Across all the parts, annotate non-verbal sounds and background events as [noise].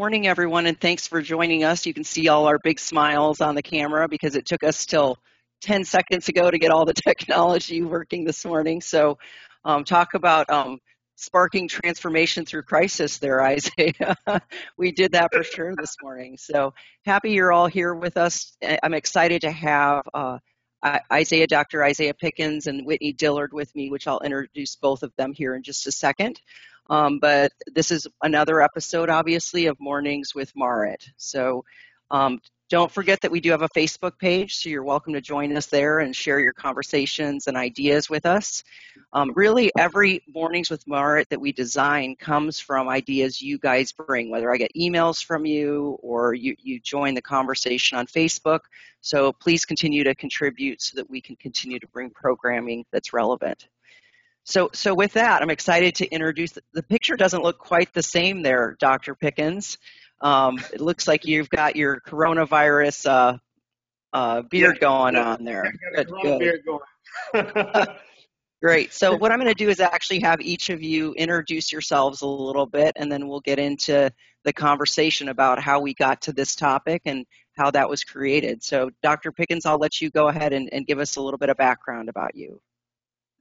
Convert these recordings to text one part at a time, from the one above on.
morning, everyone, and thanks for joining us. You can see all our big smiles on the camera because it took us till 10 seconds ago to get all the [laughs] technology working this morning. So, um, talk about um, sparking transformation through crisis there, [laughs] Isaiah. we did that for sure this morning. So, happy you're all here with us. I'm excited to have uh, Isaiah, Dr. Isaiah Pickens, and Whitnee Dillard with me, which I'll introduce both of them here in just a second. Um, but this is another episode, obviously, of Mornings with Marit. So um, don't forget that we do have a Facebook page, so you're welcome to join us there and share your conversations and ideas with us. Um, really, every Mornings with Marit that we design comes from ideas you guys bring, whether I get emails from you or you, you join the conversation on Facebook. So please continue to contribute so that we can continue to bring programming that's relevant. So, so with that, I'm excited to introduce. The picture doesn't look quite the same there, Dr. Pickens. Um, it looks like you've got your coronavirus uh, uh, beard yeah, going yeah, on there. Good, good. [laughs] Great. So [laughs] what I'm going to do is actually have each of you introduce yourselves a little bit, and then we'll get into the conversation about how we got to this topic and how that was created. So Dr. Pickens, I'll let you go ahead and, and give us a little bit of background about you.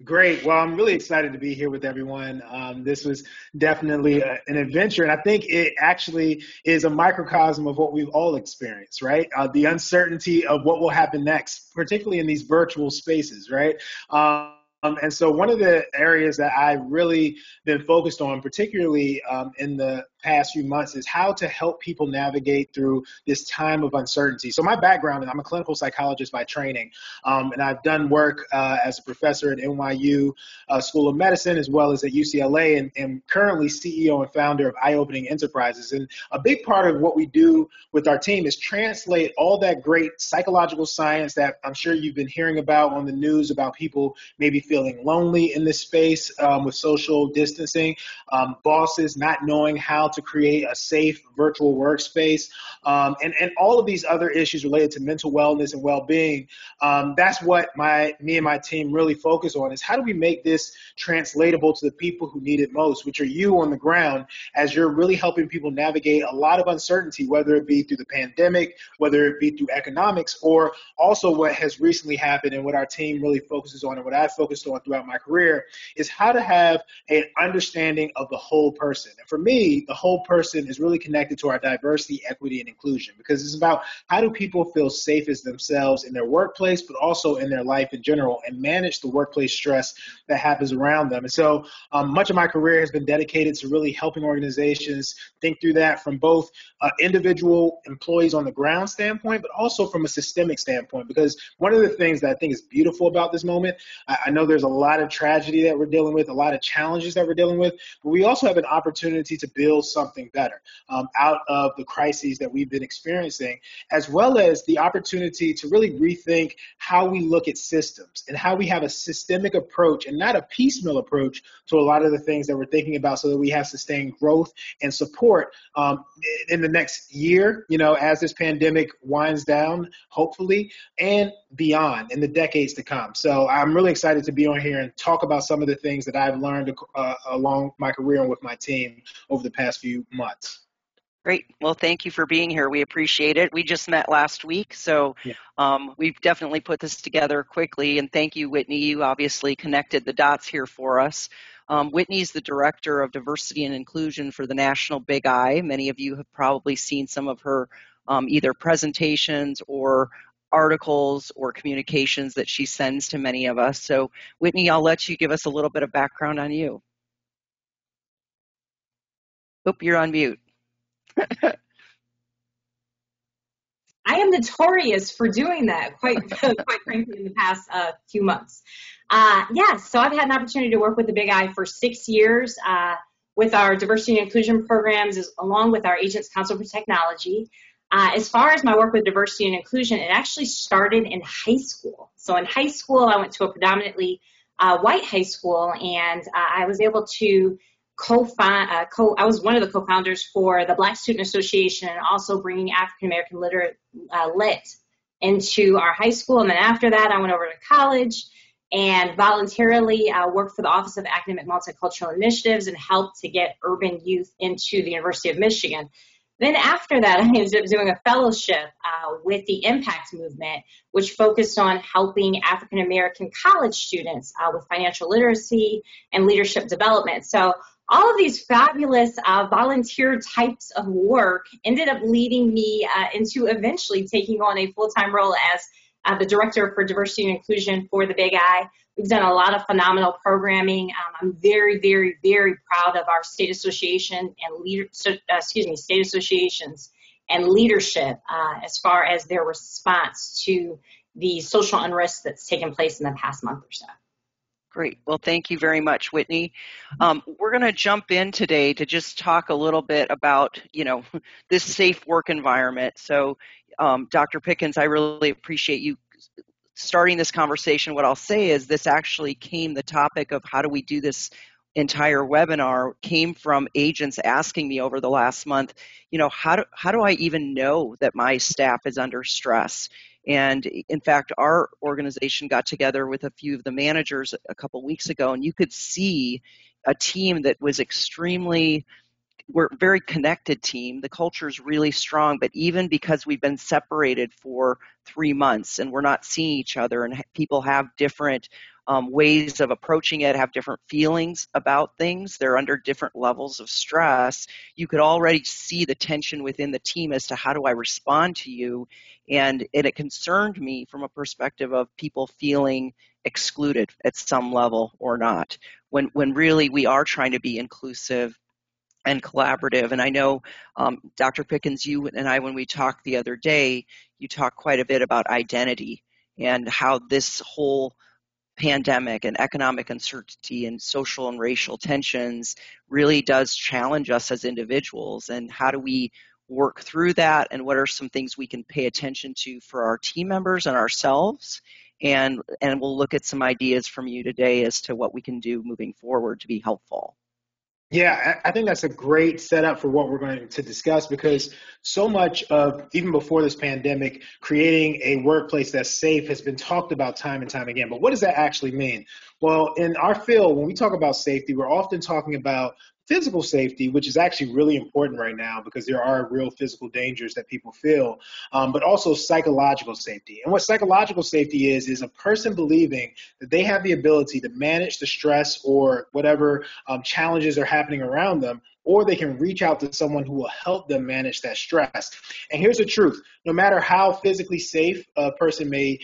Great. Well, I'm really excited to be here with everyone. Um, this was definitely a, an adventure, and I think it actually is a microcosm of what we've all experienced, right? Uh, the uncertainty of what will happen next, particularly in these virtual spaces, right? Um, um, and so one of the areas that I've really been focused on, particularly um, in the past few months is how to help people navigate through this time of uncertainty. So my background is I'm a clinical psychologist by training, um, and I've done work uh, as a professor at NYU uh, School of Medicine as well as at UCLA, and, and currently CEO and founder of iOpening Enterprises. And a big part of what we do with our team is translate all that great psychological science that I'm sure you've been hearing about on the news about people maybe feeling lonely in this space um, with social distancing, um, bosses not knowing how to create a safe virtual workspace, um, and and all of these other issues related to mental wellness and well-being. Um, that's what my me and my team really focus on is how do we make this translatable to the people who need it most, which are you on the ground, as you're really helping people navigate a lot of uncertainty, whether it be through the pandemic, whether it be through economics, or also what has recently happened and what our team really focuses on and what I've focused on throughout my career is how to have an understanding of the whole person. And for me, the whole person is really connected to our diversity, equity, and inclusion because it's about how do people feel safe as themselves in their workplace, but also in their life in general, and manage the workplace stress that happens around them. And so, um, much of my career has been dedicated to really helping organizations think through that from both uh, individual employees on the ground standpoint, but also from a systemic standpoint. Because one of the things that I think is beautiful about this moment, I, I know there's a lot of tragedy that we're dealing with, a lot of challenges that we're dealing with, but we also have an opportunity to build something better um, out of the crises that we've been experiencing, as well as the opportunity to really rethink how we look at systems and how we have a systemic approach and not a piecemeal approach to a lot of the things that we're thinking about so that we have sustained growth and support um, in the next year, you know, as this pandemic winds down, hopefully, and beyond in the decades to come. So I'm really excited to be on here and talk about some of the things that I've learned uh, along my career and with my team over the past few months. Great. Well, thank you for being here. We appreciate it. We just met last week, so yeah. um, we've definitely put this together quickly. And thank you, Whitnee. You obviously connected the dots here for us. Um, Whitnee's the director of diversity and inclusion for the National Big I. Many of you have probably seen some of her um, either presentations or articles or communications that she sends to many of us. So, Whitnee, I'll let you give us a little bit of background on you. Oop, you're on mute. I am notorious for doing that, quite [laughs] quite frankly, in the past uh, few months. Uh, yes, yeah, so I've had an opportunity to work with the Big I for six years uh, with our diversity and inclusion programs, as, along with our Agents Council for Technology. Uh, as far as my work with diversity and inclusion, it actually started in high school. So in high school, I went to a predominantly uh, white high school, and uh, I was able to co-found, uh, co- I was one of the co-founders for the Black Student Association, and also bringing African American literate uh, lit into our high school. And then after that, I went over to college and voluntarily uh, worked for the Office of Academic Multicultural Initiatives and helped to get urban youth into the University of Michigan. Then after that, [laughs] I ended up doing a fellowship uh, with the Impact Movement, which focused on helping African American college students uh, with financial literacy and leadership development. So all of these fabulous uh, volunteer types of work ended up leading me uh, into eventually taking on a full-time role as uh, the director for diversity and inclusion for the Big I. We've done a lot of phenomenal programming. Um, I'm very, very, very proud of our state association and leader, uh, excuse me, state associations and leadership uh, as far as their response to the social unrest that's taken place in the past month or so. Great. Well, thank you very much, Whitnee. Um, we're going to jump in today to just talk a little bit about, you know, [laughs] this safe work environment. So, um, Dr. Pickens, I really appreciate you starting this conversation. What I'll say is this actually came, the topic of how do we do this entire webinar came from agents asking me over the last month, you know, how do, how do I even know that my staff is under stress? And in fact, our organization got together with a few of the managers a couple weeks ago, and you could see a team that was extremely we're a very connected team. The culture is really strong, but even because we've been separated for three months and we're not seeing each other, and people have different um, ways of approaching it, have different feelings about things, they're under different levels of stress. You could already see the tension within the team as to how do I respond to you, and, and it concerned me from a perspective of people feeling excluded at some level or not when when really we are trying to be inclusive and collaborative. And I know, um, Dr. Pickens, you and I, when we talked the other day, you talked quite a bit about identity and how this whole pandemic and economic uncertainty and social and racial tensions really does challenge us as individuals. And how do we work through that? And what are some things we can pay attention to for our team members and ourselves? And, and we'll look at some ideas from you today as to what we can do moving forward to be helpful. Yeah, I think that's a great setup for what we're going to discuss because so much of, even before this pandemic, creating a workplace that's safe has been talked about time and time again. But what does that actually mean? Well, in our field, when we talk about safety, we're often talking about physical safety, which is actually really important right now because there are real physical dangers that people feel, um, but also psychological safety. And what psychological safety is, is a person believing that they have the ability to manage the stress or whatever um, challenges are happening around them or they can reach out to someone who will help them manage that stress. And here's the truth no matter how physically safe a person may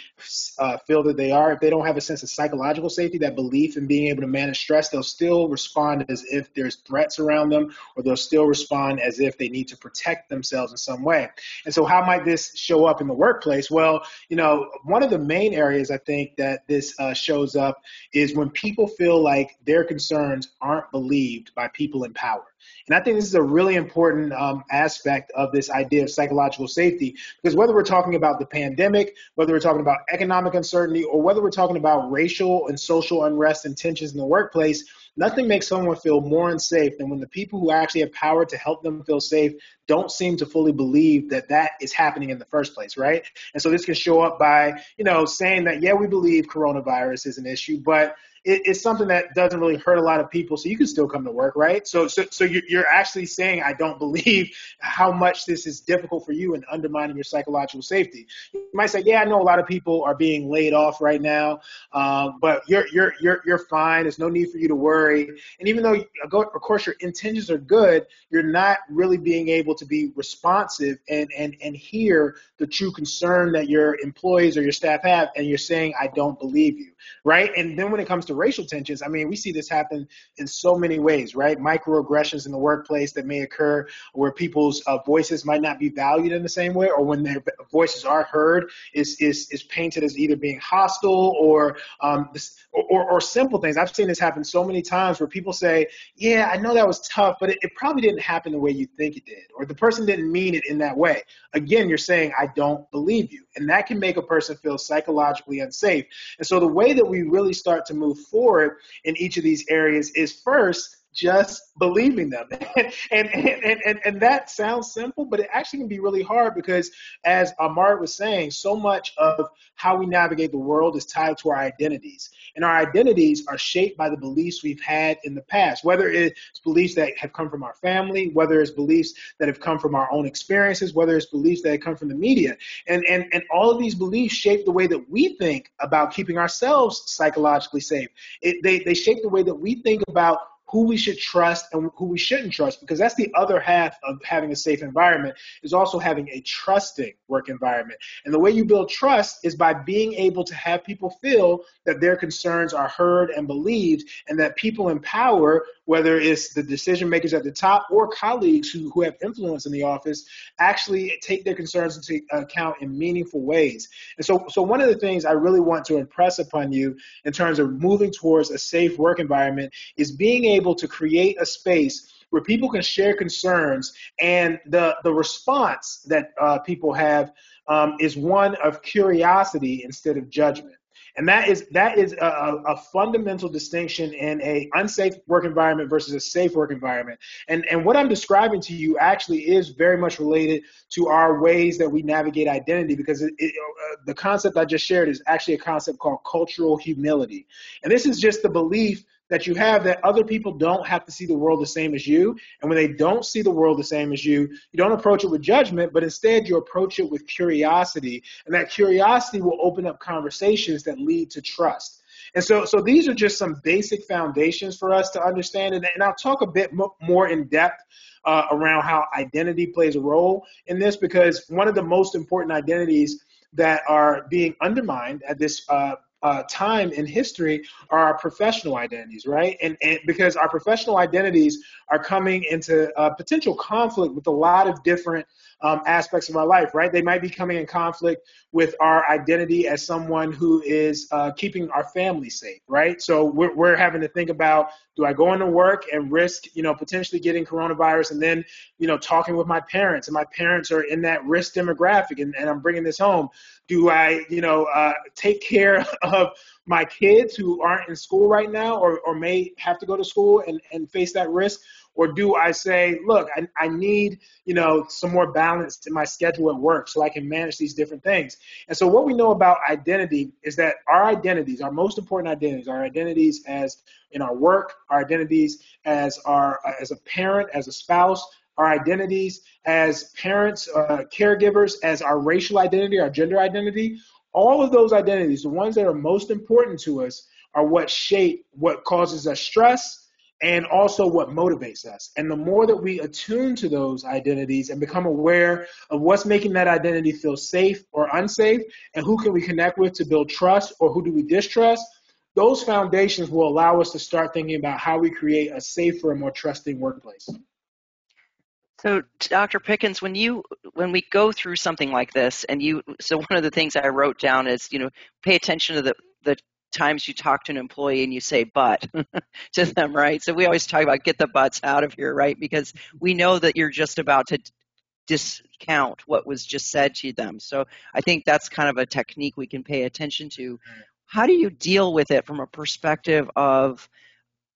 uh, feel that they are, if they don't have a sense of psychological safety, that belief in being able to manage stress, they'll still respond as if there's threats around them, or they'll still respond as if they need to protect themselves in some way. And so, how might this show up in the workplace? Well, you know, one of the main areas I think that this uh, shows up is when people feel like their concerns aren't believed by people in power. And I think this is a really important um, aspect of this idea of psychological safety because whether we're talking about the pandemic, whether we're talking about economic uncertainty, or whether we're talking about racial and social unrest and tensions in the workplace, nothing makes someone feel more unsafe than when the people who actually have power to help them feel safe don't seem to fully believe that that is happening in the first place, right? And so this can show up by, you know, saying that, yeah, we believe coronavirus is an issue, but it, it's something that doesn't really hurt a lot of people, so you can still come to work, right? So, so, so you're actually saying, I don't believe how much this is difficult for you and undermining your psychological safety. You might say, yeah, I know a lot of people are being laid off right now, um, but you're you're you're you're fine. There's no need for you to worry. And even though, of course, your intentions are good, you're not really being able to be responsive and and and hear the true concern that your employees or your staff have, and you're saying, I don't believe you, right? And then when it comes to racial tensions, I mean, we see this happen in so many ways, right? Microaggressions in the workplace that may occur where people's uh, voices might not be valued in the same way, or when their voices are heard, is is is painted as either being hostile or um, or, or simple things. I've seen this happen so many times where people say, "Yeah, I know that was tough, but it, it probably didn't happen the way you think it did," or the person didn't mean it in that way. Again, you're saying, "I don't believe you," and that can make a person feel psychologically unsafe. And so the way that we really start to move forward in each of these areas is first just believing them. [laughs] and, and, and, and, and that sounds simple, but it actually can be really hard because, as Amar was saying, so much of how we navigate the world is tied to our identities. And our identities are shaped by the beliefs we've had in the past, whether it's beliefs that have come from our family, whether it's beliefs that have come from our own experiences, whether it's beliefs that have come from the media. And, and, and all of these beliefs shape the way that we think about keeping ourselves psychologically safe. It, they, they shape the way that we think about who we should trust and who we shouldn't trust because that's the other half of having a safe environment is also having a trusting work environment. And the way you build trust is by being able to have people feel that their concerns are heard and believed and that people in power whether it's the decision makers at the top or colleagues who, who have influence in the office actually take their concerns into account in meaningful ways. And so so one of the things i really want to impress upon you in terms of moving towards a safe work environment is being able to create a space where people can share concerns and the the response that uh, people have um, is one of curiosity instead of judgment and that is that is a, a, fundamental distinction in a unsafe work environment versus a safe work environment. And and what I'm describing to you actually is very much related to our ways that we navigate identity because it, it, uh, the concept I just shared is actually a concept called cultural humility. And this is just the belief that you have that other people don't have to see the world the same as you. And when they don't see the world the same as you, you don't approach it with judgment, but instead you approach it with curiosity. And that curiosity will open up conversations that lead to trust. And so, so these are just some basic foundations for us to understand. And, and I'll talk a bit more in depth uh, around how identity plays a role in this, because one of the most important identities that are being undermined at this uh, uh, time in history are our professional identities, right? And, and because our professional identities are coming into uh, potential conflict with a lot of different um, aspects of our life, right? They might be coming in conflict with our identity as someone who is uh, keeping our family safe, right? So we're, we're having to think about do I go into work and risk, you know, potentially getting coronavirus and then, you know, talking with my parents and my parents are in that risk demographic and, and I'm bringing this home. Do I, you know, uh, take care [laughs] of my kids who aren't in school right now or, or may have to go to school and, and face that risk? Or do I say, look, I, I need, you know, some more balance in my schedule at work so I can manage these different things? And so what we know about identity is that our identities, our most important identities, our identities as in our work, our identities as our as a parent, as a spouse, our identities as parents, uh, caregivers, as our racial identity, our gender identity, all of those identities, the ones that are most important to us, are what shape what causes us stress and also what motivates us. And the more that we attune to those identities and become aware of what's making that identity feel safe or unsafe, and who can we connect with to build trust or who do we distrust, those foundations will allow us to start thinking about how we create a safer and more trusting workplace. So, Dr. Pickens, when you when we go through something like this, and you, so one of the things I wrote down is, you know, pay attention to the the times you talk to an employee and you say but [laughs] to them, right? So we always talk about get the butts out of here, right? Because we know that you're just about to discount what was just said to them. So I think that's kind of a technique we can pay attention to. How do you deal with it from a perspective of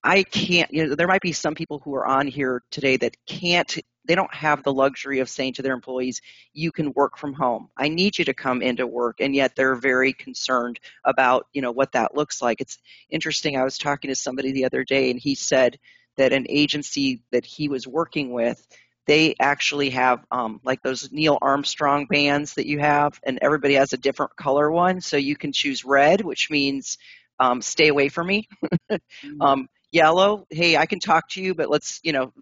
I can't, you know, there might be some people who are on here today that can't they don't have the luxury of saying to their employees, you can work from home. I need you to come into work. And yet they're very concerned about, you know, what that looks like. It's interesting. I was talking to somebody the other day and he said that an agency that he was working with, they actually have um, like those Neil Armstrong bands that you have, and everybody has a different color one. So you can choose red, which means um, stay away from me. [laughs] [laughs] Um, yellow, hey, I can talk to you, but let's, you know,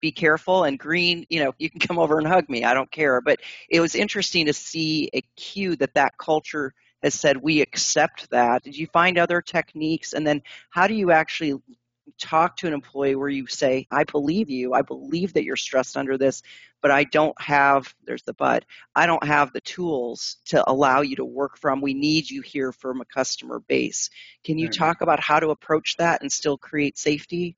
be careful and green you know you can come over and hug me i don't care. But it was interesting to see a cue that that culture has said we accept that. Did you find other techniques? And then how do you actually talk to an employee where you say i believe you. I believe that you're stressed under this but i don't have there's the but i don't have the tools to allow you to work from. We need you here from a customer base. Can you hmm. talk about how to approach that and still create safety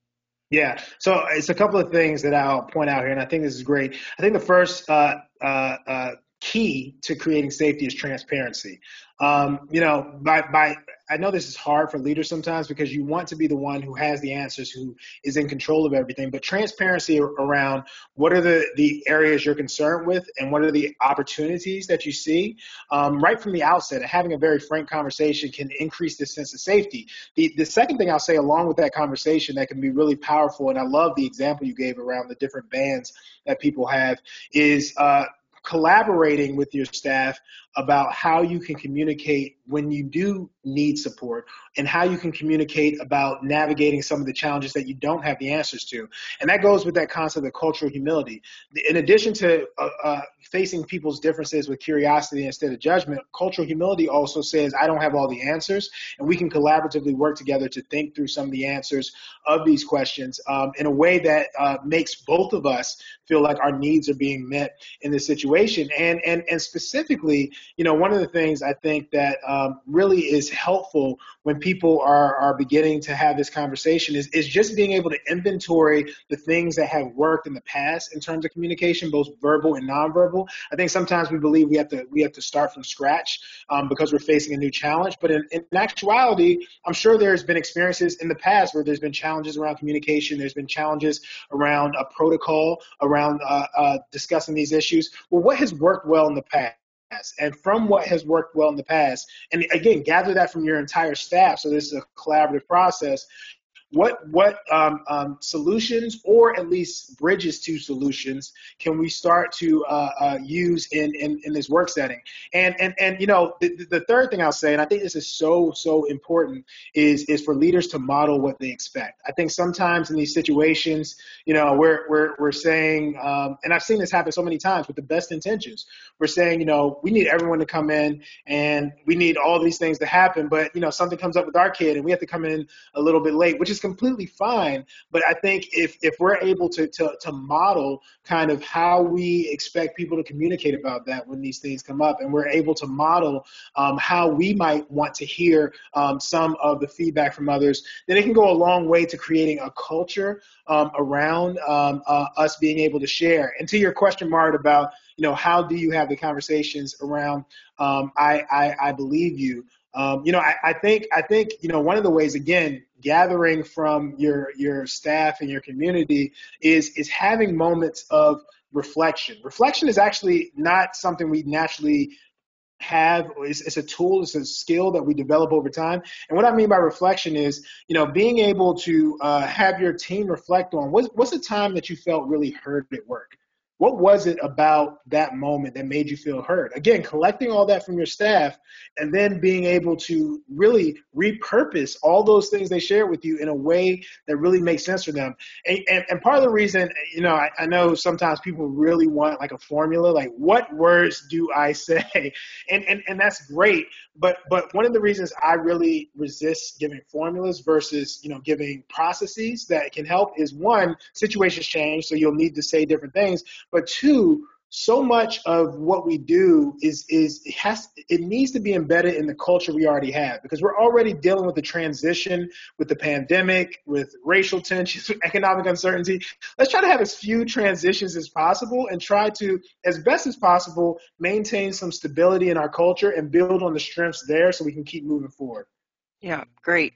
yeah, so it's a couple of things that I'll point out here, and I think this is great. I think the first uh, uh, uh, key to creating safety is transparency. Um, you know, by, by I know this is hard for leaders sometimes because you want to be the one who has the answers, who is in control of everything. But transparency around what are the, the areas you're concerned with and what are the opportunities that you see um, right from the outset, having a very frank conversation can increase this sense of safety. The, the second thing I'll say along with that conversation that can be really powerful, and I love the example you gave around the different bands that people have, is uh, collaborating with your staff about how you can communicate when you do need support and how you can communicate about navigating some of the challenges that you don't have the answers to. And that goes with that concept of cultural humility. In addition to uh, uh, facing people's differences with curiosity instead of judgment, cultural humility also says, I don't have all the answers, and we can collaboratively work together to think through some of the answers of these questions um, in a way that uh, makes both of us feel like our needs are being met in this situation. And, and, and specifically, you know, one of the things I think that um, really is helpful when people are, are beginning to have this conversation is, is just being able to inventory the things that have worked in the past in terms of communication, both verbal and nonverbal. I think sometimes we believe we have to we have to start from scratch um, because we're facing a new challenge. But in, in actuality, I'm sure there's been experiences in the past where there's been challenges around communication. There's been challenges around a protocol, around uh, uh, discussing these issues. Well, what has worked well in the past? And from what has worked well in the past. And again gather that from your entire staff. So this is a collaborative process what what um, um, solutions or at least bridges to solutions can we start to uh, uh, use in, in, in this work setting? And and and you know the, the third thing i'll say and i think this is so so important is is for leaders to model what they expect. I think sometimes in these situations you know we're we're, we're saying um, and i've seen this happen so many times with the best intentions. We're saying you know we need everyone to come in and we need all these things to happen but you know something comes up with our kid and we have to come in a little bit late which is completely fine. But I think if if we're able to to to model kind of how we expect people to communicate about that when these things come up, and we're able to model um, how we might want to hear um, some of the feedback from others, then it can go a long way to creating a culture um, around um, uh, us being able to share. And to your question, Marit, about you know how do you have the conversations around um, I, I I believe you. Um, you know, I, I, think I think you know one of the ways again gathering from your your staff and your community is is having moments of reflection. Reflection is actually not something we naturally have it's, it's, a tool it's a skill that we develop over time and what i mean by reflection is you know being able to uh, have your team reflect on what's, what's the time that you felt really heard at work what was it about that moment that made you feel heard? Again, collecting all that from your staff and then being able to really repurpose all those things they share with you in a way that really makes sense for them. And, and, and part of the reason, you know, I, I, know sometimes people really want like a formula, like what words do I [laughs] say? And, and, and that's great. But, but one of the reasons I really resist giving formulas versus, you know, giving processes that can help is one, situations change. So you'll need to say different things but two, so much of what we do is is it has it needs to be embedded in the culture we already have because we're already dealing with the transition with the pandemic with racial tensions [laughs] with economic uncertainty. Let's try to have as few transitions as possible and try to as best as possible maintain some stability in our culture and build on the strengths there so we can keep moving forward yeah, great.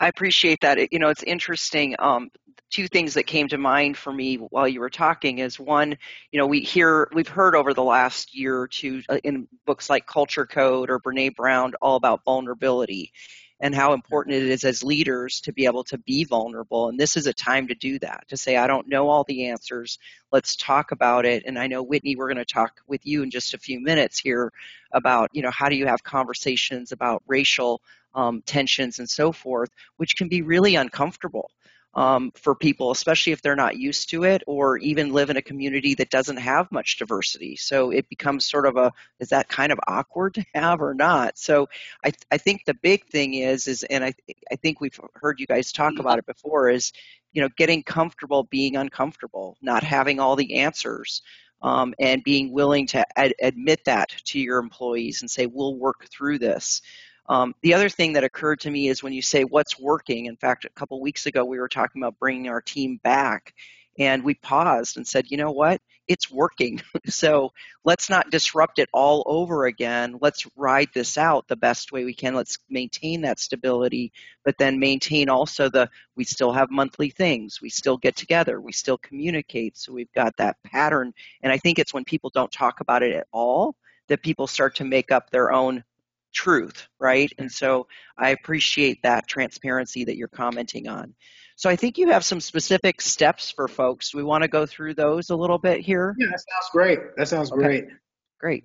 I appreciate that. It, you know, it's interesting. Um, two things that came to mind for me while you were talking is one, you know, we hear, we've heard over the last year or two uh, in books like Culture Code or Brene Brown all about vulnerability and how important it is as leaders to be able to be vulnerable. And this is a time to do that, to say, I don't know all the answers. Let's talk about it. And I know, Whitnee, we're going to talk with you in just a few minutes here about, you know, how do you have conversations about racial um, tensions and so forth, which can be really uncomfortable um, for people, especially if they're not used to it or even live in a community that doesn't have much diversity. So it becomes sort of a is that kind of awkward [laughs] to have or not? So I, I think the big thing is is and I I think we've heard you guys talk about it before is you know getting comfortable being uncomfortable, not having all the answers. Um, and being willing to ad- admit that to your employees and say, we'll work through this. Um, the other thing that occurred to me is when you say what's working. In fact, a couple weeks ago we were talking about bringing our team back, and we paused and said, you know what? it's working. [laughs] so let's not disrupt it all over again. Let's ride this out the best way we can. Let's maintain that stability, but then maintain also the we still have monthly things. We still get together. We still communicate. So we've got that pattern. And I think it's when people don't talk about it at all that people start to make up their own truth, right? And so I appreciate that transparency that you're commenting on. So I think you have some specific steps for folks. We want to go through those a little bit here. Yeah, that sounds great. That sounds okay. great. Great.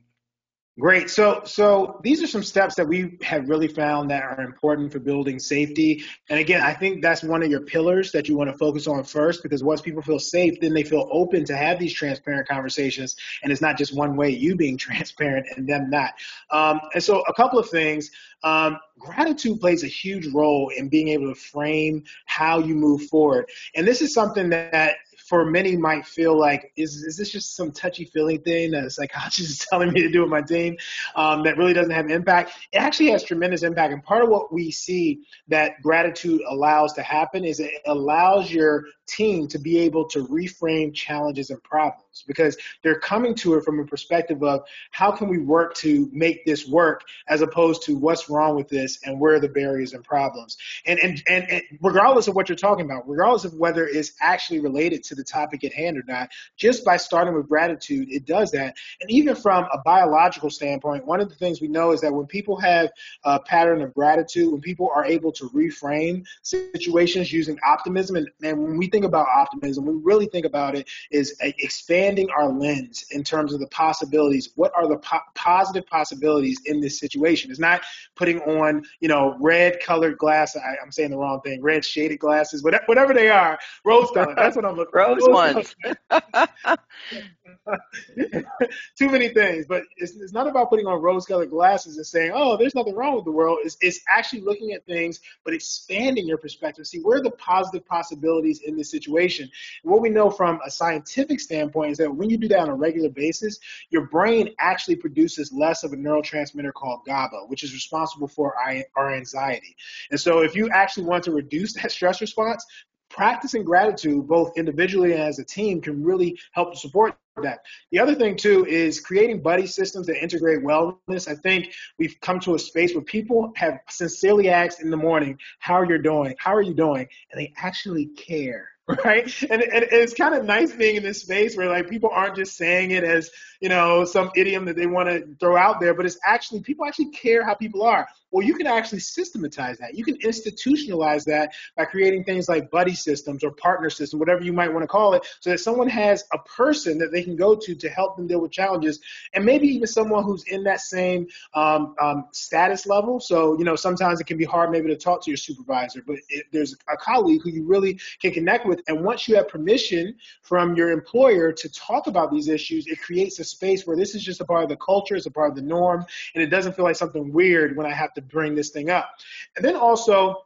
Great. So, so these are some steps that we have really found that are important for building safety. And again, I think that's one of your pillars that you want to focus on first, because once people feel safe, then they feel open to have these transparent conversations. And it's not just one way, you being [laughs] transparent and them not. Um, and so, a couple of things. Um, gratitude plays a huge role in being able to frame how you move forward. And this is something that for many might feel like, is, is this just some touchy feely thing that a psychologist [laughs] is telling me to do with my team um, that really doesn't have impact? It actually has tremendous impact. And part of what we see that gratitude allows to happen is it allows your team to be able to reframe challenges and problems because they're coming to it from a perspective of how can we work to make this work as opposed to what's wrong with this and where are the barriers and problems. And, and, and, and regardless of what you're talking about, regardless of whether it's actually related to the topic at hand or not, just by starting with gratitude, it does that. And even from a biological standpoint, one of the things we know is that when people have a pattern of gratitude, when people are able to reframe situations using optimism, and, and when we think about optimism, we really think about it is expanding our lens in terms of the possibilities. What are the po- positive possibilities in this situation? It's not putting on, you know, red colored glasses. I, am saying the wrong thing. Red shaded glasses, whatever, whatever they are. Rose colored. That's what I'm looking. for. Rose ones. [laughs] Too many things, but it's, it's not about putting on rose-colored glasses and saying, "Oh, there's nothing wrong with the world." It's, it's actually looking at things, but expanding your perspective. See where are the positive possibilities in this situation. And what we know from a scientific standpoint is that when you do that on a regular basis, your brain actually produces less of a neurotransmitter called GABA, which is responsible for our anxiety. And so, if you actually want to reduce [laughs] that stress response, practicing gratitude both individually and as a team can really help to support that. The other thing too is creating buddy systems that integrate wellness. I think we've come to a space where people have sincerely asked in the morning, "How are you're doing? How are you doing?" and they actually care [laughs] right? And, and it's kind of nice being in this space where like people aren't just saying it as you know some idiom that they want to throw out there, but it's actually people actually care how people are. Well, you can actually systematize that. You can institutionalize that by creating things like buddy systems or partner systems, whatever you might want to call it, so that someone has a person that they can go to to help them deal with challenges, and maybe even someone who's in that same um, um, status level. So you know sometimes it can be hard maybe to talk to your supervisor, but it, there's a colleague who you really can connect with, and once you have permission from your employer to talk about these issues, it creates a space where this is just a part of the culture, it's a part of the norm, and it doesn't feel like something weird when I have to bring this thing up. And then also,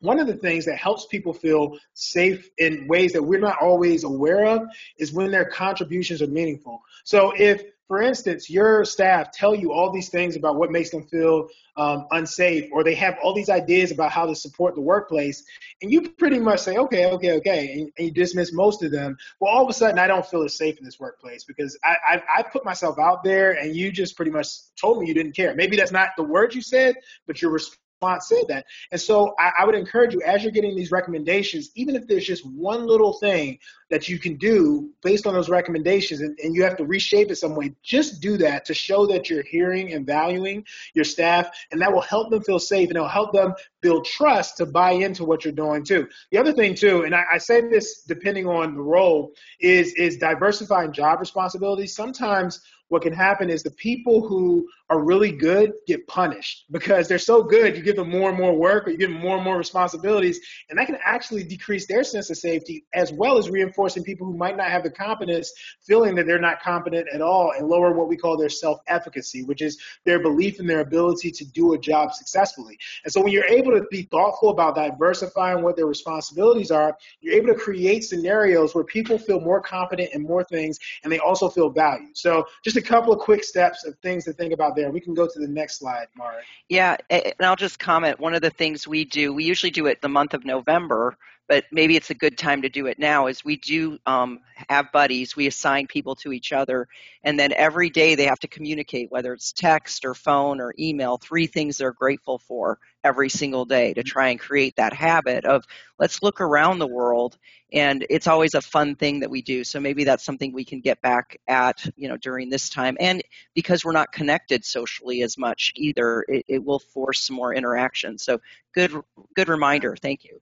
one of the things that helps people feel safe in ways that we're not always aware of is when their contributions are meaningful. So if for instance, your staff tell you all these things about what makes them feel um, unsafe, or they have all these ideas about how to support the workplace, and you pretty much say, okay, okay, okay, and, and you dismiss most of them. Well, all of a sudden, I don't feel as safe in this workplace because I, I, I put myself out there, and you just pretty much told me you didn't care. Maybe that's not the words you said, but your response said that. And so I, I, would encourage you as you're getting these recommendations, even if there's just one little thing that you can do based on those recommendations and, and you have to reshape it some way, just do that to show that you're hearing and valuing your staff. And that will help them feel safe and it'll help them build trust to buy into what you're doing too. The other thing too, and I, I say this depending on the role, is is diversifying job responsibilities. Sometimes what can happen is the people who are really good get punished [laughs] because they're so good. You give them more and more work, or you give them more and more responsibilities, and that can actually decrease their sense of safety as well as reinforcing people who might not have the competence, feeling that they're not competent at all, and lower what we call their self-efficacy, which is their belief in their ability to do a job successfully. And so when you're able to be thoughtful about diversifying what their responsibilities are, you're able to create scenarios where people feel more competent in more things, and they also feel valued. So just a couple of quick steps of things to think about there. We can go to the next slide, Marit. Yeah, and I'll just comment. One of the things we do, we usually do it the month of November, but maybe it's a good time to do it now is we do um, have buddies we assign people to each other and then every day they have to communicate whether it's text or phone or email three things they're grateful for every single day to try and create that habit of let's look around the world and it's always a fun thing that we do. So maybe that's something we can get back at you know during this time. And because we're not connected socially as much either it, it will force some more interaction. So good good reminder. Thank you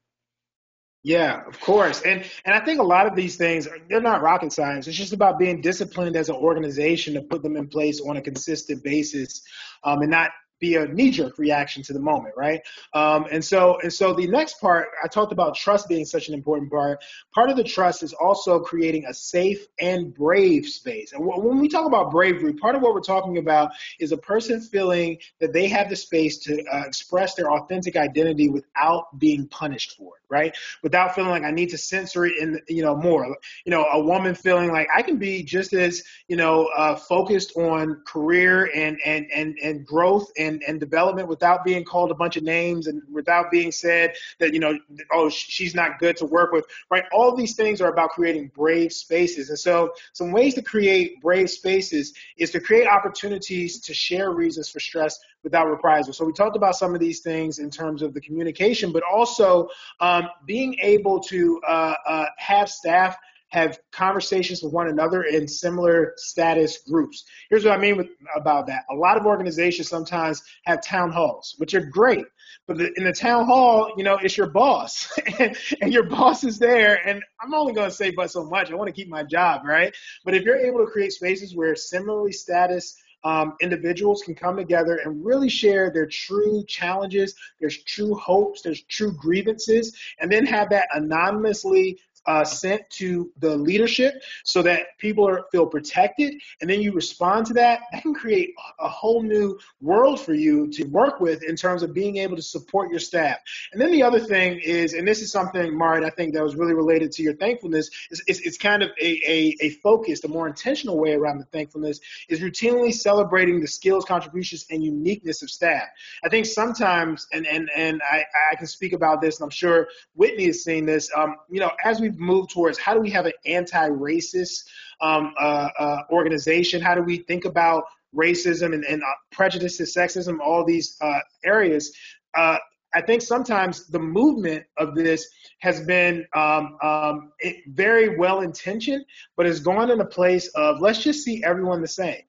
yeah, of course. And and I think a lot of these things they're not rocket science. It's just about being disciplined as an organization to put them in place on a consistent basis, um, and not be a knee-jerk reaction to the moment, right? Um, and so, and so the next part, I talked about trust being such an important part. Part of the trust is also creating a safe and brave space. And when we talk about bravery, part of what we're talking about is a person feeling that they have the space to uh, express their authentic identity without being punished for it, right? Without feeling like I need to censor it in, you know, more. You know, a woman feeling like I can be just as, you know, uh, focused on career and and and and growth and and, development without being called a bunch of names and without being said that, you know, oh, she's not good to work with, right? All these things are about creating brave spaces. And so some ways to create brave spaces is to create opportunities to share reasons for stress without reprisal. So we talked about some of these things in terms of the communication, but also um, being able to uh, uh, have staff have conversations with one another in similar status groups. Here's what I mean with, about that. A lot of organizations sometimes have town halls, which are great. But the, in the town hall, you know, it's your boss, and, [laughs] and your boss is there. And I'm only going to say but so much. I want to keep my job, right? But if you're able to create spaces where similarly status um, individuals can come together and really share their true challenges, there's true hopes, there's true grievances, and then have that anonymously uh, sent to the leadership so that people are, feel protected and then you respond to that that can create a whole new world for you to work with in terms of being able to support your staff. And then the other thing is and this is something Marit I think that was really related to your thankfulness is it's, it's kind of a, a, a focused a more intentional way around the thankfulness is routinely celebrating the skills contributions and uniqueness of staff. I think sometimes and and, and I, I can speak about this and I'm sure Whitnee has seen this um, you know as we've move towards how do we have an anti-racist um, uh, uh, organization? How do we think about racism and, and uh, prejudice, sexism, all these uh, areas? Uh, I think sometimes the movement of this has been um, um, very well intentioned, but has gone in a place of let's just see everyone the same.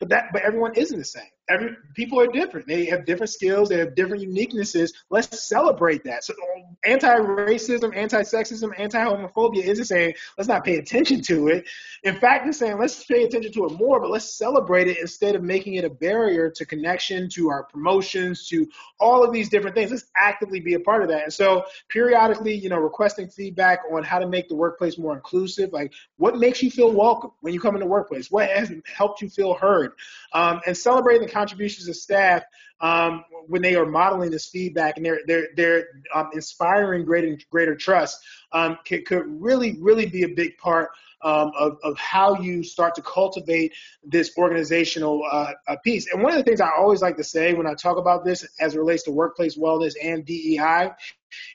But that, but everyone isn't the same every people are different. They have different skills. They have different uniquenesses. Let's celebrate that. So anti-racism, anti-sexism, anti-homophobia isn't saying let's not pay attention to it. In fact, it's saying let's pay attention to it more, but let's celebrate it instead of making it a barrier to connection, to our promotions, to all of these different things. Let's actively be a part of that. And so periodically, you know, requesting feedback on how to make the workplace more inclusive. Like what makes you feel welcome when you come into the workplace? What has helped you feel heard? Um, and celebrating the contributions of staff um, when they are modeling this feedback and they're they're they're um, inspiring greater greater trust um, could, could really really be a big part um, of, of how you start to cultivate this organizational uh, piece. And one of the things I always like to say when I talk about this as it relates to workplace wellness and DEI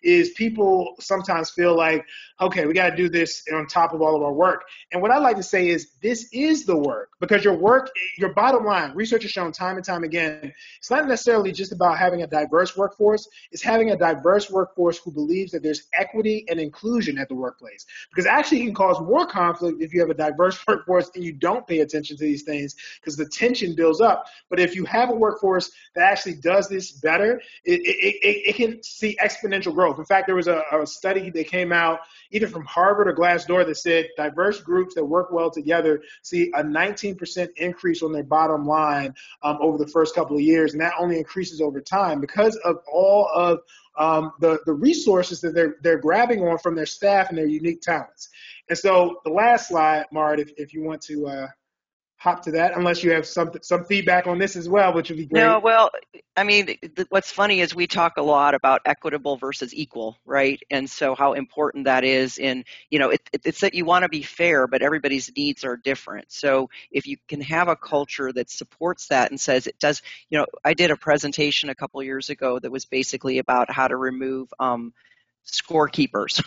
is people sometimes feel like, okay, we got to do this on top of all of our work. And what I like to say is this is the work because your work, your bottom line, research has shown time and time again, it's not necessarily just about having a diverse workforce, it's having a diverse workforce who believes that there's equity and inclusion at the workplace. Because actually, it can cause more conflict if you have a diverse [laughs] workforce and you don't pay attention to these things because the tension builds up. But if you have a workforce that actually does this better, it, it, it, it can see exponential exponential growth. In fact, there was a, a, study that came out either from Harvard or Glassdoor that said diverse groups that work well together see a 19% increase on their bottom line um, over the first couple of years, and that only increases over time because of all of um, the the resources that they're they're grabbing on from their staff and their unique talents. And so the last slide, Marit, if if you want to. Uh, hop to that unless you have some some feedback on this as well, which would be great. No, well, I mean, th- what's funny is we talk a lot about equitable versus equal, right? And so how important that is. In you know, it, it's that you want to be fair, but everybody's needs are different. So if you can have a culture that supports that and says it does, you know, I did a presentation a couple years ago that was basically about how to remove. Um, scorekeepers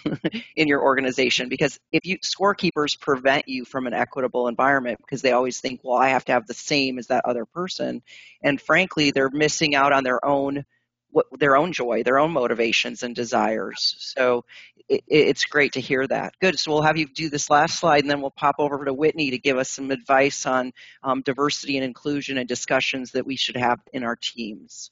[laughs] in your organization because if you scorekeepers prevent you from an equitable environment because they always think well i have to have the same as that other person. And frankly they're missing out on their own what, their own joy their own motivations and desires. So it, it's great to hear that. Good. So we'll have you do this last slide and then we'll pop over to whitnee to give us some advice on um, diversity and inclusion and discussions that we should have in our teams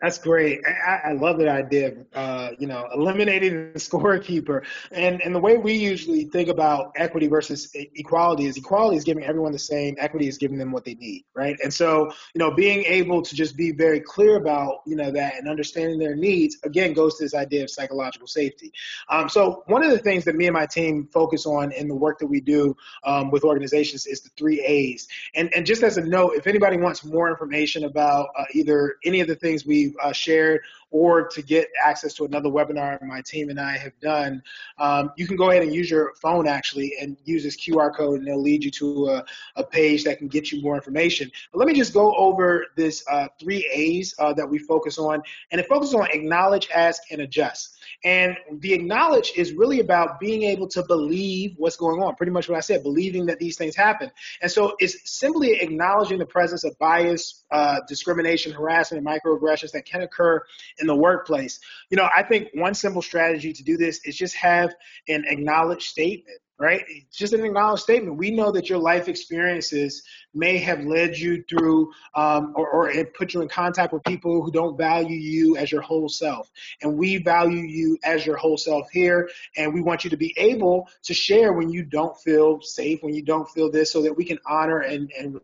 that's great. I, I, love that idea uh, you know, eliminating the [laughs] scorekeeper. And, and the way we usually think about equity versus equality is equality is giving everyone the same, equity is giving them what they need, right? And so, you know, being able to just be very clear about, you know, that and understanding their needs, again, goes to this idea of psychological safety. Um, so one of the things that me and my team focus on in the work that we do um, with organizations is the three A's. And, and just as a note, if anybody wants more information about uh, either any of the things uh, Uh, shared or to get access to another webinar my team and I have done, um, you can go ahead and use your phone actually and use this QR code and it'll lead you to a, a page that can get you more information. But let me just go over this uh, three A's uh, that we focus on and it focuses on acknowledge, ask, and adjust. And the acknowledge is really about being able to believe what's going on. Pretty much what I said, believing that these things happen. And so it's simply acknowledging the presence of bias, uh, discrimination, harassment, and microaggressions that can occur in the workplace. You know, I think one simple strategy to do this is just have an acknowledged statement right? It's just an acknowledged statement. We know that your life experiences may have led you through um, or, or it put you in contact with people who don't value you as your whole self. And we value you as your whole self here. And we want you to be able to share when you don't feel safe, when you don't feel this, so that we can honor and, and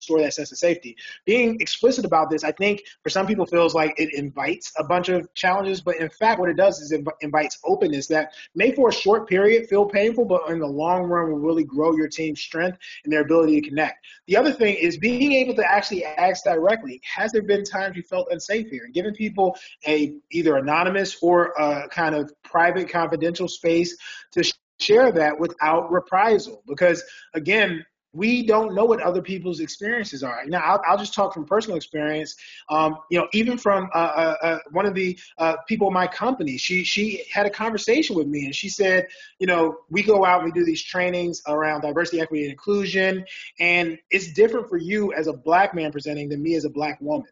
restore that sense of safety. Being explicit about this, I think, for some people feels like it invites a bunch of challenges, but in fact, what it does is it invites openness that may for a short period feel painful, but in the long run will really grow your team's strength and their ability to connect. The other thing is being able to actually ask directly, has there been times you felt unsafe here? And giving people a either anonymous or a kind of private confidential space to share that without reprisal because again we don't know what other people's experiences are. Now, I'll, I'll just talk from personal experience. Um, you know, even from uh, uh, uh, one of the uh, people in my company, she she had a conversation with me, and she said, you know, we go out and we do these trainings around diversity, equity, and inclusion, and it's different for you as a black man presenting than me as a black woman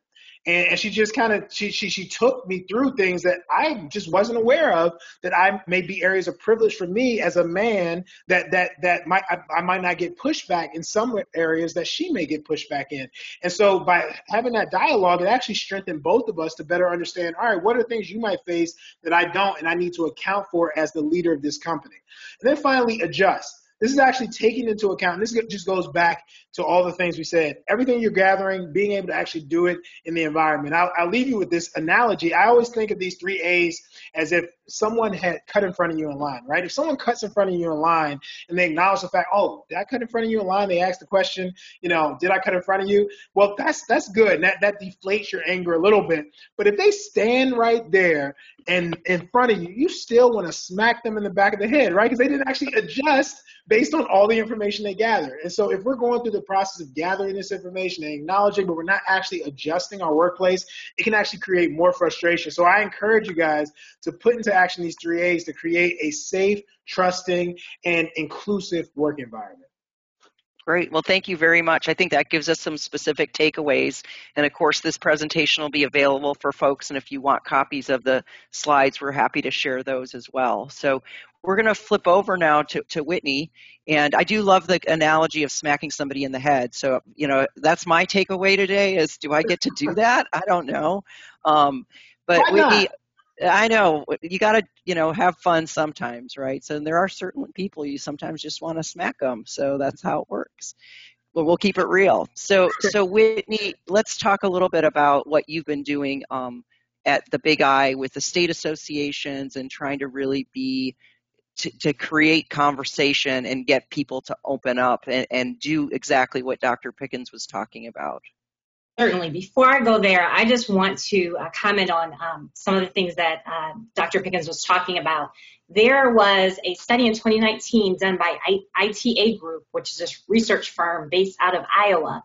and, and she just kind of she, she she took me through things that I just wasn't aware of that I may be areas of privilege for me as a man that that that might I, I might not get pushback in some areas that she may get pushback in. And so by having that dialogue, it actually strengthened both of us to better understand. All right, what are things you might face that I don't, and I need to account for as the leader of this company. And then finally, adjust. This is actually taking into account, this just goes back to all the things we said. Everything you're gathering, being able to actually do it in the environment. I'll, I'll leave you with this analogy. I always think of these three A's as if someone had cut in front of you in line, right? If someone cuts in front of you in line and they acknowledge the fact, oh, did I cut in front of you in line? They ask the question, you know, did I cut in front of you? Well, that's that's good. And That that deflates your anger a little bit. But if they stand right there and in front of you, you still want to smack them in the back of the head, right? Because they didn't actually adjust based on all the information they gathered. And so if we're going through the process of gathering this information and acknowledging, but we're not actually adjusting our workplace, it can actually create more frustration. So I encourage you guys to put into action these three A's to create a safe, trusting, and inclusive work environment. Great. Well, thank you very much. I think that gives us some specific takeaways. And of course, this presentation will be available for folks. And if you want copies of the slides, we're happy to share those as well. So we're going to flip over now to, to Whitnee. And I do love the analogy of smacking somebody in the head. So, you know, that's my takeaway today is do I get to do that? I don't know. Um, but Whitnee, I know you got to, you know, have fun sometimes, right? So there are certain people you sometimes just want to smack them. So that's how it works. But we'll keep it real. So, so Whitnee, let's talk a little bit about what you've been doing um, at the Big I with the state associations and trying to really be to, to create conversation and get people to open up and, and do exactly what Dr. Pickens was talking about. Certainly. Before I go there, I just want to uh, comment on um, some of the things that uh, Dr. Pickens was talking about. There was a study in 2019 done by I- ITA Group, which is a research firm based out of Iowa.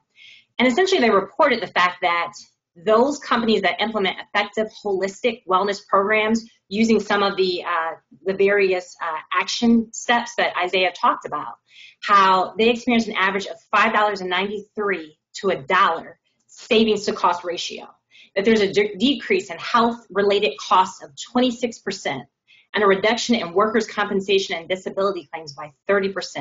And essentially, they reported the fact that those companies that implement effective holistic wellness programs using some of the uh, the various uh, action steps that Isaiah talked about, how they experience an average of five dollars and ninety three to a dollar savings to cost ratio. That there's a de- decrease in health related costs of 26 percent and a reduction in workers' compensation and disability claims by 30%.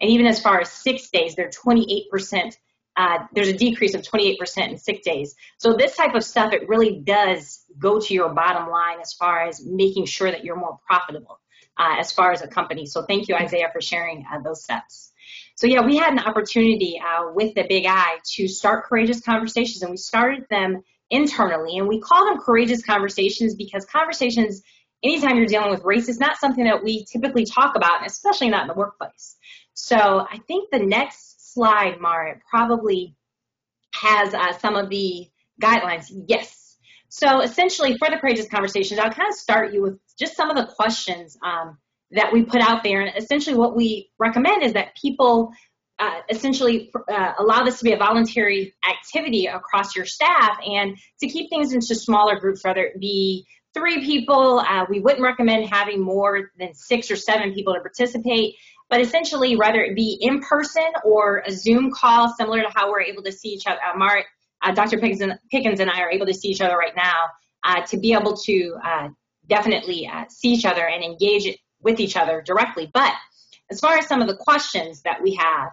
And even as far as six days, they're 28% uh, there's a decrease of 28% in sick days. So this type of stuff, it really does go to your bottom line as far as making sure that you're more profitable uh, as far as a company. So thank you, Isaiah, for sharing uh, those steps. So yeah, we had an opportunity uh, with the Big I to start courageous conversations, and we started them internally, and we call them courageous conversations because conversations, anytime you're dealing with race, is not something that we typically talk about, especially not in the workplace. So I think the next slide, Mara, probably has uh, some of the guidelines. Yes. So essentially, for the courageous conversations, I'll kind of start you with just some of the questions um, that we put out there. And essentially, what we recommend is that people uh, essentially uh, allow this to be a voluntary activity across your staff and to keep things into smaller groups, whether it be three people. Uh, we wouldn't recommend having more than six or seven people to participate. But essentially, whether it be in person or a Zoom call, similar to how we're able to see each other, uh, Mark, uh, Dr. Pickens and, Pickens and I are able to see each other right now, uh, to be able to definitely see each other and engage with each other directly. But as far as some of the questions that we have,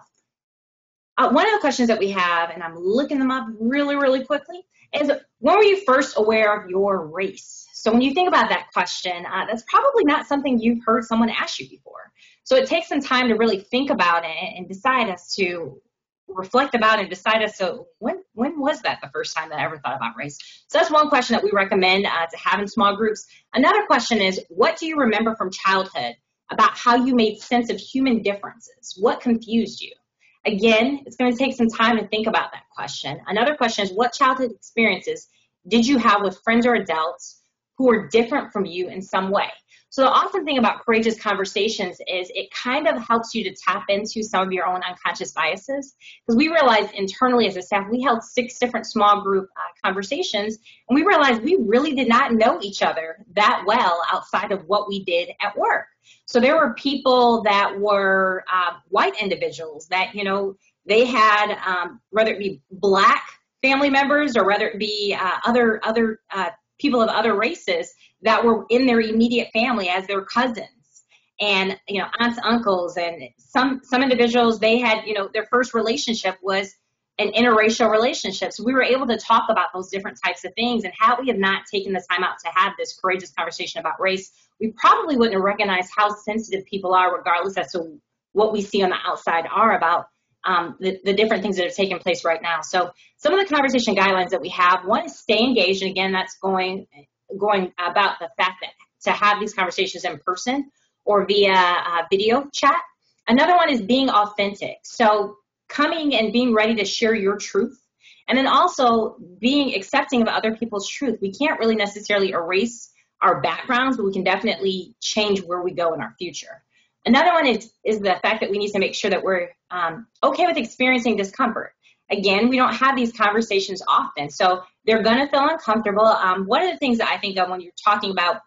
uh, one of the questions that we have, and I'm looking them up really, really quickly, is when were you first aware of your race? So when you think about that question, uh, that's probably not something you've heard someone ask you before. So it takes some time to really think about it and decide as to reflect about and decide as to when when was that the first time that I ever thought about race. So that's one question that we recommend uh, to have in small groups. Another question is, what do you remember from childhood about how you made sense of human differences? What confused you? Again, it's going to take some time to think about that question. Another question is, what childhood experiences did you have with friends or adults who are different from you in some way? So the awesome thing about courageous conversations is it kind of helps you to tap into some of your own unconscious biases. Because we realized internally as a staff, we held six different small group uh, conversations, and we realized we really did not know each other that well outside of what we did at work. So there were people that were uh, white individuals that, you know, they had, um, whether it be black family members or whether it be uh, other other uh, people of other races that were in their immediate family as their cousins and you know aunts uncles and some some individuals they had you know their first relationship was an interracial relationship. So we were able to talk about those different types of things and had we have not taken the time out to have this courageous conversation about race we probably wouldn't have recognized how sensitive people are regardless as to what we see on the outside are about um, the, the different things that have taken place right now. So some of the conversation guidelines that we have one is stay engaged and again that's going going about the fact that to have these conversations in person or via uh, video chat. Another one is being authentic. So coming and being ready to share your truth. And then also being accepting of other people's truth. We can't really necessarily erase our backgrounds, but we can definitely change where we go in our future. Another one is, is the fact that we need to make sure that we're um, okay with experiencing discomfort. Again, we don't have these conversations often. So they're going to feel uncomfortable. Um, one of the things that I think of when you're talking about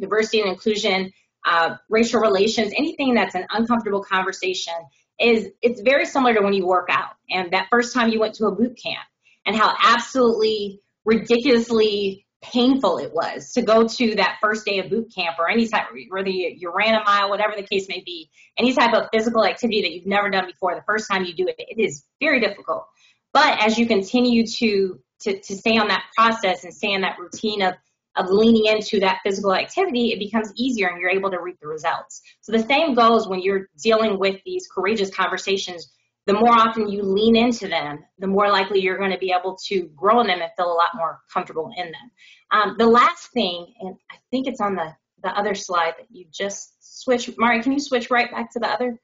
diversity and inclusion, uh, racial relations, anything that's an uncomfortable conversation, is it's very similar to when you work out and that first time you went to a boot camp and how absolutely ridiculously painful it was to go to that first day of boot camp or any type, whether you, ran a mile, whatever the case may be, any type of physical activity that you've never done before, the first time you do it, it is very difficult. But as you continue to to, to stay on that process and stay in that routine of, of leaning into that physical activity, it becomes easier and you're able to reap the results. So the same goes when you're dealing with these courageous conversations. The more often you lean into them, the more likely you're going to be able to grow in them and feel a lot more comfortable in them. Um, the last thing, and I think it's on the, the other slide that you just switched. Mari, can you switch right back to the other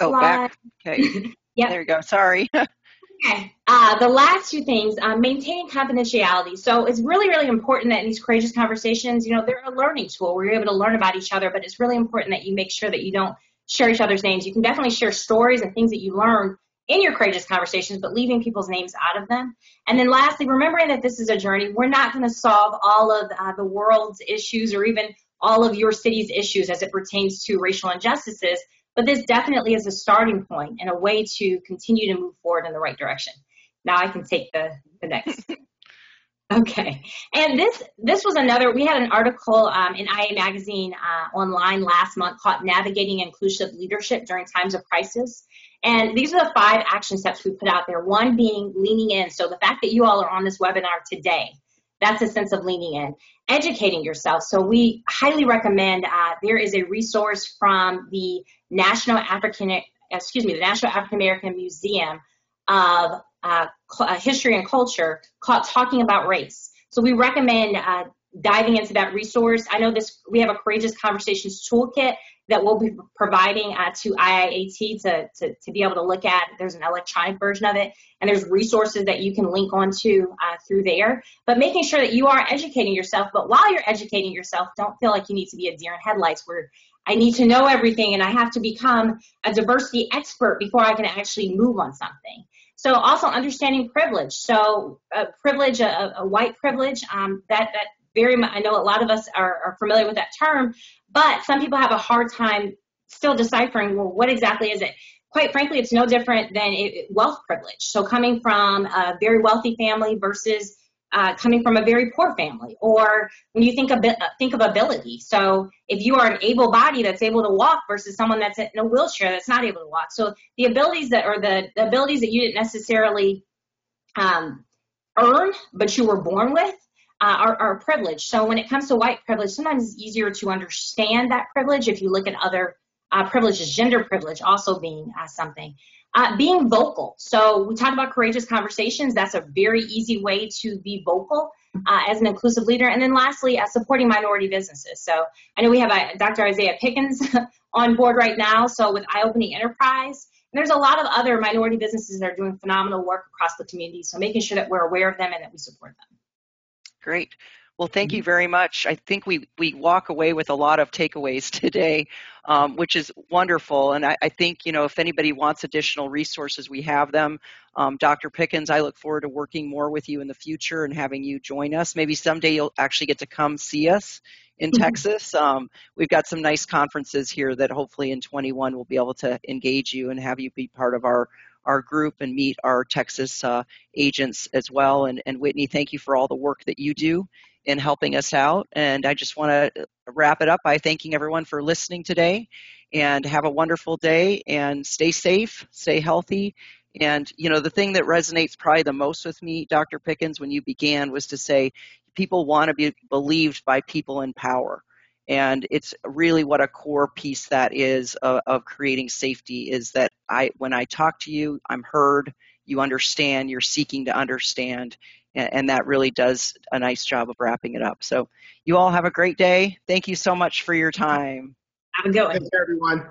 oh, slide? back. Okay. yeah. [laughs] There you go. Sorry. [laughs] Okay. Uh, the last two things, uh, maintaining confidentiality. So it's really, really important that in these courageous conversations, you know, they're a learning tool where you're able to learn about each other, but it's really important that you make sure that you don't share each other's names. You can definitely share stories and things that you learn in your courageous conversations, but leaving people's names out of them. And then lastly, remembering that this is a journey. We're not going to solve all of uh, the world's issues or even all of your city's issues as it pertains to racial injustices, but this definitely is a starting point and a way to continue to move forward in the right direction. Now I can take the, the next. [laughs] Okay, and this this was another. We had an article um, in IA Magazine uh, online last month called "Navigating Inclusive Leadership During Times of Crisis," and these are the five action steps we put out there. One being leaning in. So the fact that you all are on this webinar today, that's a sense of leaning in. Educating yourself. So we highly recommend. Uh, there is a resource from the National African, excuse me, the National African American Museum of uh, uh, history and culture called Talking About Race. So we recommend uh, diving into that resource. I know this. We have a Courageous Conversations toolkit that we'll be providing uh, to IIAT to, to, to, be able to look at. There's an electronic version of it, and there's resources that you can link onto uh, through there. But making sure that you are educating yourself, but while you're educating yourself, don't feel like you need to be a deer in headlights where I need to know everything and I have to become a diversity expert before I can actually move on something. So also understanding privilege. So uh, privilege, a, a, white privilege, um, that that very much, I know a lot of us are, are familiar with that term, but some people have a hard time still deciphering, well, what exactly is it? Quite frankly, it's no different than it, wealth privilege. So coming from a very wealthy family versus uh, coming from a very poor family, or when you think of think of ability. So if you are an able body that's able to walk versus someone that's in a wheelchair that's not able to walk, so the abilities that or the, the abilities that you didn't necessarily um, earn, but you were born with. Uh, are, are privilege. So when it comes to white privilege, sometimes it's easier to understand that privilege if you look at other uh, privileges, gender privilege also being uh, something. Uh, being vocal. So we talked about courageous conversations. That's a very easy way to be vocal uh, as an inclusive leader. And then lastly, uh, supporting minority businesses. So I know we have uh, Dr. Isaiah Pickens [laughs] on board right now. So with iOpening Enterprise, and there's a lot of other minority businesses that are doing phenomenal work across the community. So making sure that we're aware of them and that we support them. Great. Well, thank you mm-hmm. very much. I think we, we walk away with a lot of takeaways [laughs] today, um, which is wonderful. And I, I, think, you know, if anybody wants additional resources, we have them. Um, Dr. Pickens, I look forward to working more with you in the future and having you join us. Maybe someday you'll actually get to come see us in mm-hmm. Texas. Um, we've got some nice conferences here that hopefully in 21 we'll be able to engage you and have you be part of our our group and meet our Texas uh, agents as well. And, and Whitnee, thank you for all the work that you do in helping us out. And I just want to wrap it up by thanking everyone for listening today and have a wonderful day and stay safe, stay healthy. And, you know, the thing that resonates probably the most with me, Dr. Pickens, when you began was to say people want to be believed by people in power. And it's really what a core piece that is of, of creating safety is that I, when I talk to you, I'm heard, you understand, you're seeking to understand, and, and that really does a nice job of wrapping it up. So you all have a great day. Thank you so much for your time. Have a good one. Thanks, everyone.